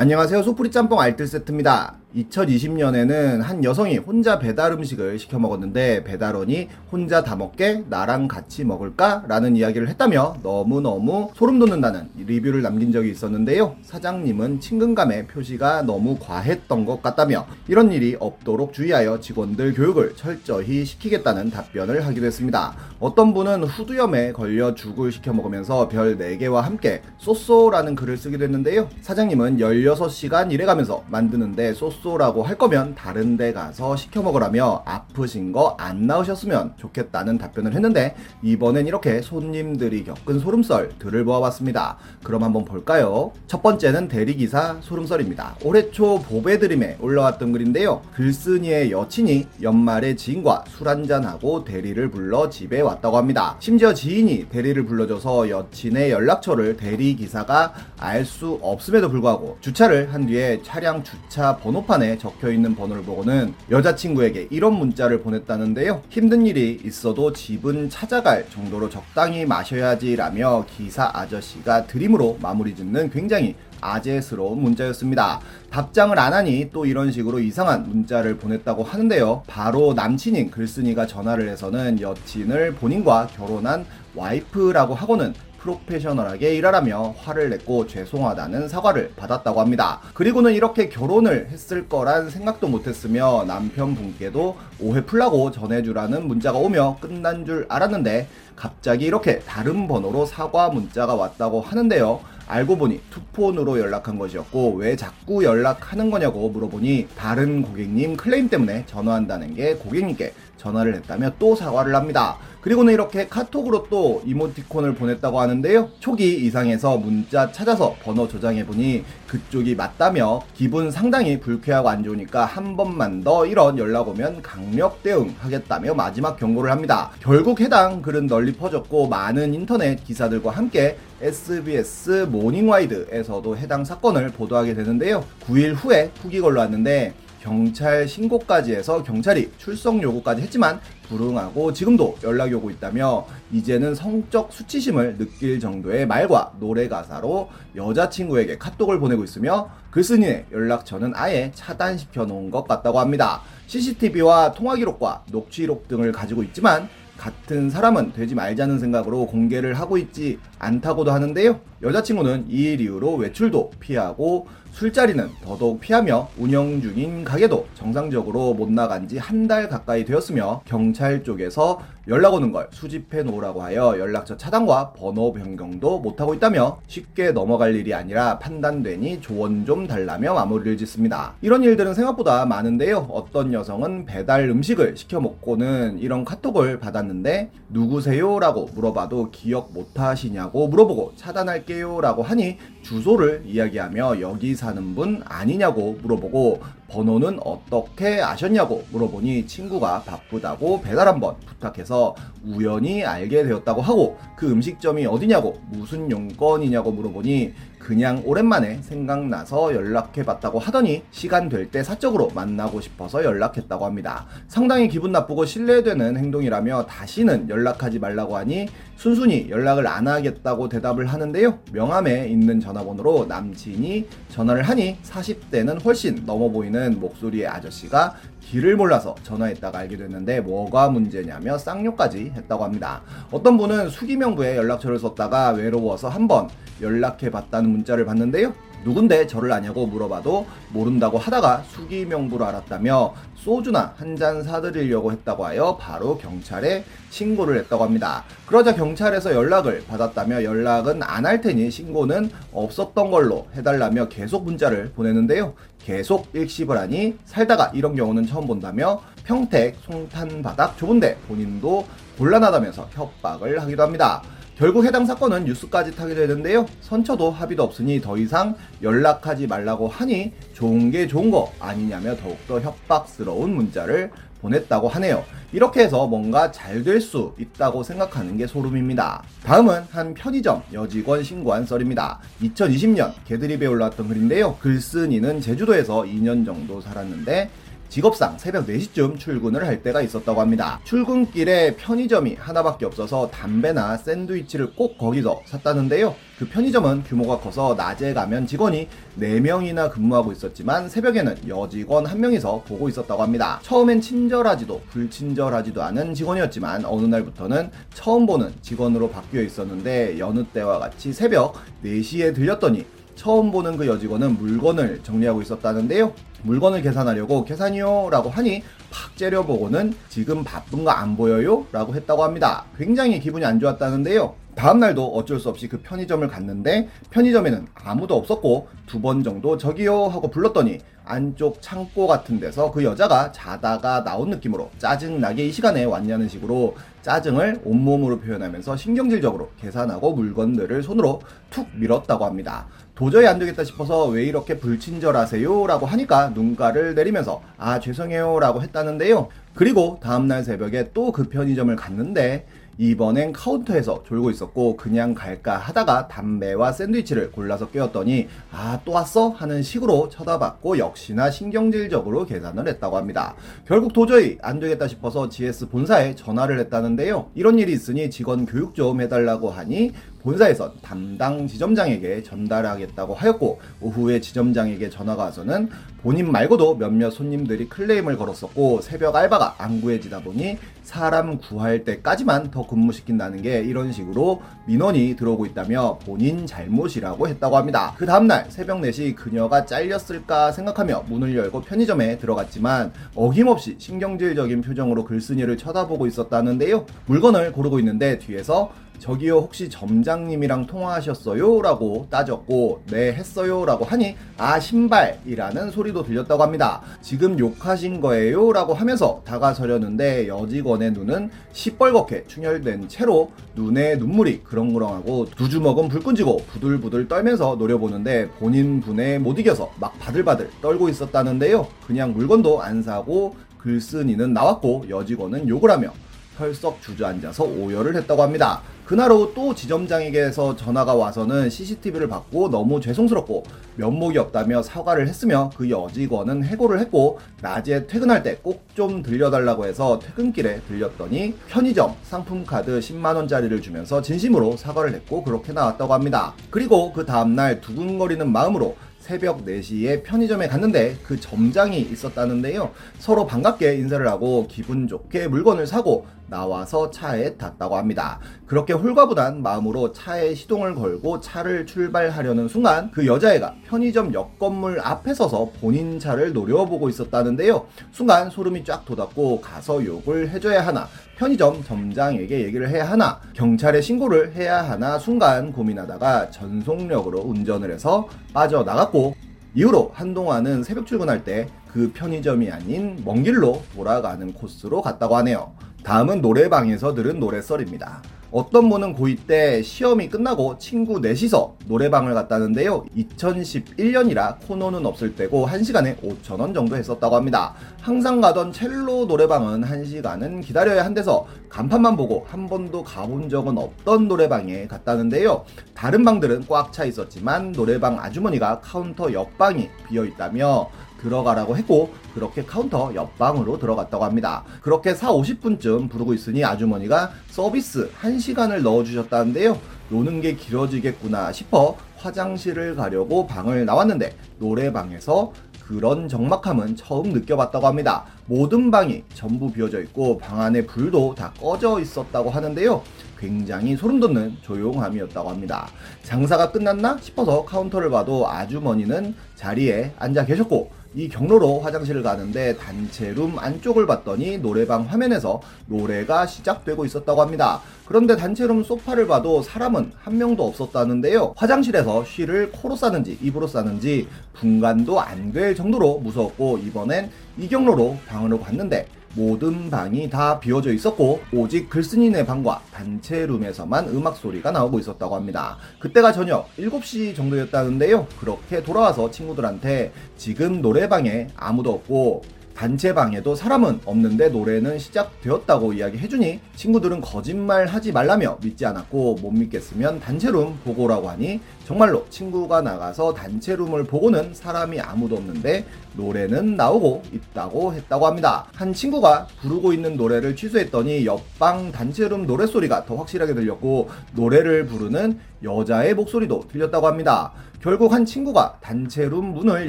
안녕하세요. 소프리 짬뽕 알뜰 세트입니다. 2020년에는 한 여성이 혼자 배달 음식을 시켜 먹었는데 배달원이 혼자 다 먹게 나랑 같이 먹을까? 라는 이야기를 했다며 너무너무 소름 돋는다는 리뷰를 남긴 적이 있었는데요. 사장님은 친근감의 표시가 너무 과했던 것 같다며 이런 일이 없도록 주의하여 직원들 교육을 철저히 시키겠다는 답변을 하기도 했습니다. 어떤 분은 후두염에 걸려 죽을 시켜 먹으면서 별 4개와 함께 쏘쏘라는 글을 쓰기도 했는데요. 사장님은 16시간 일해가면서 만드는데 쏘 쏘라고 할 거면 다른 데 가서 시켜 먹으라며 아프신 거 안 나으셨으면 좋겠다는 답변을 했는데 이번엔 이렇게 손님들이 겪은 소름썰 들을 보아봤습니다. 그럼 한번 볼까요? 첫 번째는 대리기사 소름썰입니다. 올해 초 보배드림에 올라왔던 글인데요. 글쓴이의 여친이 연말에 지인과 술 한잔하고 대리를 불러 집에 왔다고 합니다. 심지어 지인이 대리를 불러줘서 여친의 연락처를 대리기사가 알 수 없음에도 불구하고 주차를 한 뒤에 차량 주차 번호 판에 적혀 있는 번호를 보고는 여자친구에게 이런 문자를 보냈다는데요. 힘든 일이 있어도 집은 찾아갈 정도로 적당히 마셔야지라며 기사 아저씨가 드림으로 마무리 짓는 굉장히 아재스러운 문자였습니다. 답장을 안 하니 또 이런 식으로 이상한 문자를 보냈다고 하는데요. 바로 남친인 글쓴이가 전화를 해서는 여친을 본인과 결혼한 와이프라고 하고는 프로페셔널하게 일하라며 화를 냈고 죄송하다는 사과를 받았다고 합니다. 그리고는 이렇게 결혼을 했을 거란 생각도 못했으며 남편분께도 오해 풀라고 전해주라는 문자가 오며 끝난 줄 알았는데 갑자기 이렇게 다른 번호로 사과 문자가 왔다고 하는데요. 알고 보니 투폰으로 연락한 것이었고 왜 자꾸 연락하는 거냐고 물어보니 다른 고객님 클레임 때문에 전화한다는 게 고객님께 전화를 했다며 또 사과를 합니다. 그리고는 이렇게 카톡으로 또 이모티콘을 보냈다고 하는데요. 촉이 이상해서 문자 찾아서 번호 저장해보니 그쪽이 맞다며 기분 상당히 불쾌하고 안 좋으니까 한 번만 더 이런 연락 오면 강력 대응하겠다며 마지막 경고를 합니다. 결국 해당 글은 널리 퍼졌고 많은 인터넷 기사들과 함께 SBS 모닝와이드에서도 해당 사건을 보도하게 되는데요. 9일 후에 후기 글 올라왔는데 경찰 신고까지 해서 경찰이 출석 요구까지 했지만 불응하고 지금도 연락이 오고 있다며 이제는 성적 수치심을 느낄 정도의 말과 노래 가사로 여자친구에게 카톡을 보내고 있으며 글쓴이의 연락처는 아예 차단시켜 놓은 것 같다고 합니다. CCTV와 통화 기록과 녹취록 등을 가지고 있지만 같은 사람은 되지 말자는 생각으로 공개를 하고 있지 않다고도 하는데요. 여자친구는 이 이유로 외출도 피하고 술자리는 더더욱 피하며 운영 중인 가게도 정상적으로 못 나간 지 한 달 가까이 되었으며 경찰 쪽에서 연락 오는 걸 수집해 놓으라고 하여 연락처 차단과 번호 변경도 못하고 있다며 쉽게 넘어갈 일이 아니라 판단되니 조언 좀 달라며 마무리를 짓습니다. 이런 일들은 생각보다 많은데요. 어떤 여성은 배달 음식을 시켜 먹고는 이런 카톡을 받았는데 누구세요? 라고 물어봐도 기억 못 하시냐고 물어보고 차단할게요 라고 하니 주소를 이야기하며 여기 사는 분 아니냐고 물어보고 번호는 어떻게 아셨냐고 물어보니 친구가 바쁘다고 배달 한번 부탁해서 우연히 알게 되었다고 하고 그 음식점이 어디냐고 무슨 용건이냐고 물어보니 그냥 오랜만에 생각나서 연락해봤다고 하더니 시간 될 때 사적으로 만나고 싶어서 연락했다고 합니다. 상당히 기분 나쁘고 신뢰되는 행동이라며 다시는 연락하지 말라고 하니 순순히 연락을 안 하겠다고 대답을 하는데요. 명함에 있는 전화번호로 남친이 전화를 하니 40대는 훨씬 넘어 보이는 목소리의 아저씨가 길을 몰라서 전화했다가 알게 됐는데 뭐가 문제냐며 쌍욕까지 했다고 합니다. 어떤 분은 수기명부에 연락처를 썼다가 외로워서 한번 연락해 봤다는 문자를 받는데요. 누군데 저를 아냐고 물어봐도 모른다고 하다가 수기명부로 알았다며 소주나 한 잔 사드리려고 했다고 하여 바로 경찰에 신고를 했다고 합니다. 그러자 경찰에서 연락을 받았다며 연락은 안 할 테니 신고는 없었던 걸로 해달라며 계속 문자를 보내는데요. 계속 일십을 하니 살다가 이런 경우는 처음 본다며 평택 송탄바닥 좁은데 본인도 곤란하다면서 협박을 하기도 합니다. 결국 해당 사건은 뉴스까지 타게 되는데요. 선처도 합의도 없으니 더 이상 연락하지 말라고 하니 좋은 게 좋은 거 아니냐며 더욱더 협박스러운 문자를 보냈다고 하네요. 이렇게 해서 뭔가 잘 될 수 있다고 생각하는 게 소름입니다. 다음은 한 편의점 여직원 신고한 썰입니다. 2020년 개드립에 올라왔던 글인데요. 글쓴이는 제주도에서 2년 정도 살았는데 직업상 새벽 4시쯤 출근을 할 때가 있었다고 합니다. 출근길에 편의점이 하나밖에 없어서 담배나 샌드위치를 꼭 거기서 샀다는데요. 그 편의점은 규모가 커서 낮에 가면 직원이 4명이나 근무하고 있었지만 새벽에는 여직원 1명이서 보고 있었다고 합니다. 처음엔 친절하지도 불친절하지도 않은 직원이었지만 어느 날부터는 처음 보는 직원으로 바뀌어 있었는데 여느 때와 같이 새벽 4시에 들렸더니 처음 보는 그 여직원은 물건을 정리하고 있었다는데요. 물건을 계산하려고 계산이요 라고 하니 팍 째려보고는 지금 바쁜 거 안 보여요? 라고 했다고 합니다. 굉장히 기분이 안 좋았다는데요. 다음날도 어쩔 수 없이 그 편의점을 갔는데 편의점에는 아무도 없었고 두 번 정도 저기요 하고 불렀더니 안쪽 창고 같은 데서 그 여자가 자다가 나온 느낌으로 짜증나게 이 시간에 왔냐는 식으로 짜증을 온몸으로 표현하면서 신경질적으로 계산하고 물건들을 손으로 툭 밀었다고 합니다. 도저히 안 되겠다 싶어서 왜 이렇게 불친절하세요? 라고 하니까 눈가를 내리면서 아 죄송해요 라고 했다는데요. 그리고 다음날 새벽에 또 그 편의점을 갔는데 이번엔 카운터에서 졸고 있었고 그냥 갈까 하다가 담배와 샌드위치를 골라서 깨웠더니 아 또 왔어? 하는 식으로 쳐다봤고 역시나 신경질적으로 계산을 했다고 합니다. 결국 도저히 안 되겠다 싶어서 GS 본사에 전화를 했다는데요. 이런 일이 있으니 직원 교육 좀 해달라고 하니 본사에선 담당 지점장에게 전달하겠다고 하였고 오후에 지점장에게 전화가 와서는 본인 말고도 몇몇 손님들이 클레임을 걸었었고 새벽 알바가 안 구해지다 보니 사람 구할 때까지만 더 근무시킨다는 게 이런 식으로 민원이 들어오고 있다며 본인 잘못이라고 했다고 합니다. 그 다음날 새벽 4시 그녀가 잘렸을까 생각하며 문을 열고 편의점에 들어갔지만 어김없이 신경질적인 표정으로 글쓴이를 쳐다보고 있었다는데요. 물건을 고르고 있는데 뒤에서 저기요 혹시 점장님이랑 통화하셨어요? 라고 따졌고 네 했어요 라고 하니 아 신발이라는 소리도 들렸다고 합니다. 지금 욕하신 거예요? 라고 하면서 다가서려는데 여직원의 눈은 시뻘겋게 충혈된 채로 눈에 눈물이 그렁그렁하고 두 주먹은 불 끈지고 부들부들 떨면서 노려보는데 본인 분에 못 이겨서 막 바들바들 떨고 있었다는데요. 그냥 물건도 안 사고 글쓴이는 나왔고 여직원은 욕을 하며 털썩 주저앉아서 오열을 했다고 합니다. 그날 오후 또 지점장에게서 전화가 와서는 CCTV를 받고 너무 죄송스럽고 면목이 없다며 사과를 했으며 그 여직원은 해고를 했고 낮에 퇴근할 때 꼭 좀 들려달라고 해서 퇴근길에 들렸더니 편의점 상품카드 10만원짜리를 주면서 진심으로 사과를 했고 그렇게 나왔다고 합니다. 그리고 그 다음날 두근거리는 마음으로 새벽 4시에 편의점에 갔는데 그 점장이 있었다는데요. 서로 반갑게 인사를 하고 기분 좋게 물건을 사고 나와서 차에 탔다고 합니다. 그렇게 홀가분한 마음으로 차에 시동을 걸고 차를 출발하려는 순간 그 여자애가 편의점 옆 건물 앞에 서서 본인 차를 노려보고 있었다는데요. 순간 소름이 쫙 돋았고 가서 욕을 해줘야 하나 편의점 점장에게 얘기를 해야 하나 경찰에 신고를 해야 하나 순간 고민하다가 전속력으로 운전을 해서 빠져나갔고 이후로 한동안은 새벽 출근할 때 그 편의점이 아닌 먼 길로 돌아가는 코스로 갔다고 하네요. 다음은 노래방에서 들은 노래썰입니다. 어떤 분은 고2 때 시험이 끝나고 친구 넷이서 노래방을 갔다는데요. 2011년이라 코너는 없을 때고 1시간에 5천원 정도 했었다고 합니다. 항상 가던 첼로 노래방은 1시간은 기다려야 한대서 간판만 보고 한 번도 가본 적은 없던 노래방에 갔다는데요. 다른 방들은 꽉 차 있었지만 노래방 아주머니가 카운터 옆방이 비어 있다며 들어가라고 했고 그렇게 카운터 옆방으로 들어갔다고 합니다. 그렇게 4, 50분쯤 부르고 있으니 아주머니가 서비스 1시간을 넣어주셨다는데요. 노는 게 길어지겠구나 싶어 화장실을 가려고 방을 나왔는데 노래방에서 그런 적막함은 처음 느껴봤다고 합니다. 모든 방이 전부 비어져 있고 방 안에 불도 다 꺼져 있었다고 하는데요. 굉장히 소름 돋는 조용함이었다고 합니다. 장사가 끝났나 싶어서 카운터를 봐도 아주머니는 자리에 앉아 계셨고 이 경로로 화장실을 가는데 단체룸 안쪽을 봤더니 노래방 화면에서 노래가 시작되고 있었다고 합니다. 그런데 단체룸 소파를 봐도 사람은 한 명도 없었다는데요. 화장실에서 쉬를 코로 싸는지 입으로 싸는지 분간도 안 될 정도로 무서웠고 이번엔 이 경로로 방으로 갔는데 모든 방이 다 비워져 있었고 오직 글쓴이네 방과 단체 룸에서만 음악 소리가 나오고 있었다고 합니다. 그때가 저녁 7시 정도였다는데요. 그렇게 돌아와서 친구들한테 지금 노래방에 아무도 없고 단체방에도 사람은 없는데 노래는 시작되었다고 이야기해주니 친구들은 거짓말 하지 말라며 믿지 않았고 못 믿겠으면 단체룸 보고라고 하니 정말로 친구가 나가서 단체룸을 보고는 사람이 아무도 없는데 노래는 나오고 있다고 했다고 합니다. 한 친구가 부르고 있는 노래를 취소했더니 옆방 단체룸 노래소리가 더 확실하게 들렸고 노래를 부르는 여자의 목소리도 들렸다고 합니다. 결국 한 친구가 단체룸 문을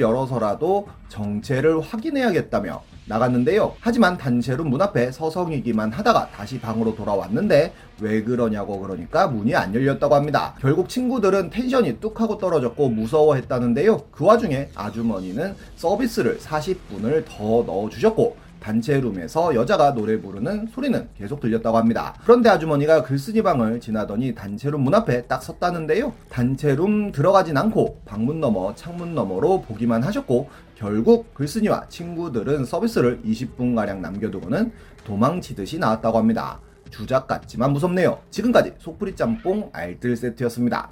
열어서라도 정체를 확인해야겠다며 나갔는데요. 하지만 단체룸 문 앞에 서성이기만 하다가 다시 방으로 돌아왔는데 왜 그러냐고 그러니까 문이 안 열렸다고 합니다. 결국 친구들은 텐션이 뚝 하고 떨어졌고 무서워했다는데요. 그 와중에 아주머니는 서비스를 40분을 더 넣어주셨고 단체룸에서 여자가 노래 부르는 소리는 계속 들렸다고 합니다. 그런데 아주머니가 글쓴이 방을 지나더니 단체룸 문 앞에 딱 섰다는데요. 단체룸 들어가진 않고 방문 너머 창문 너머로 보기만 하셨고 결국 글쓴이와 친구들은 서비스를 20분가량 남겨두고는 도망치듯이 나왔다고 합니다. 주작 같지만 무섭네요. 지금까지 속풀이 짬뽕 알뜰 세트였습니다.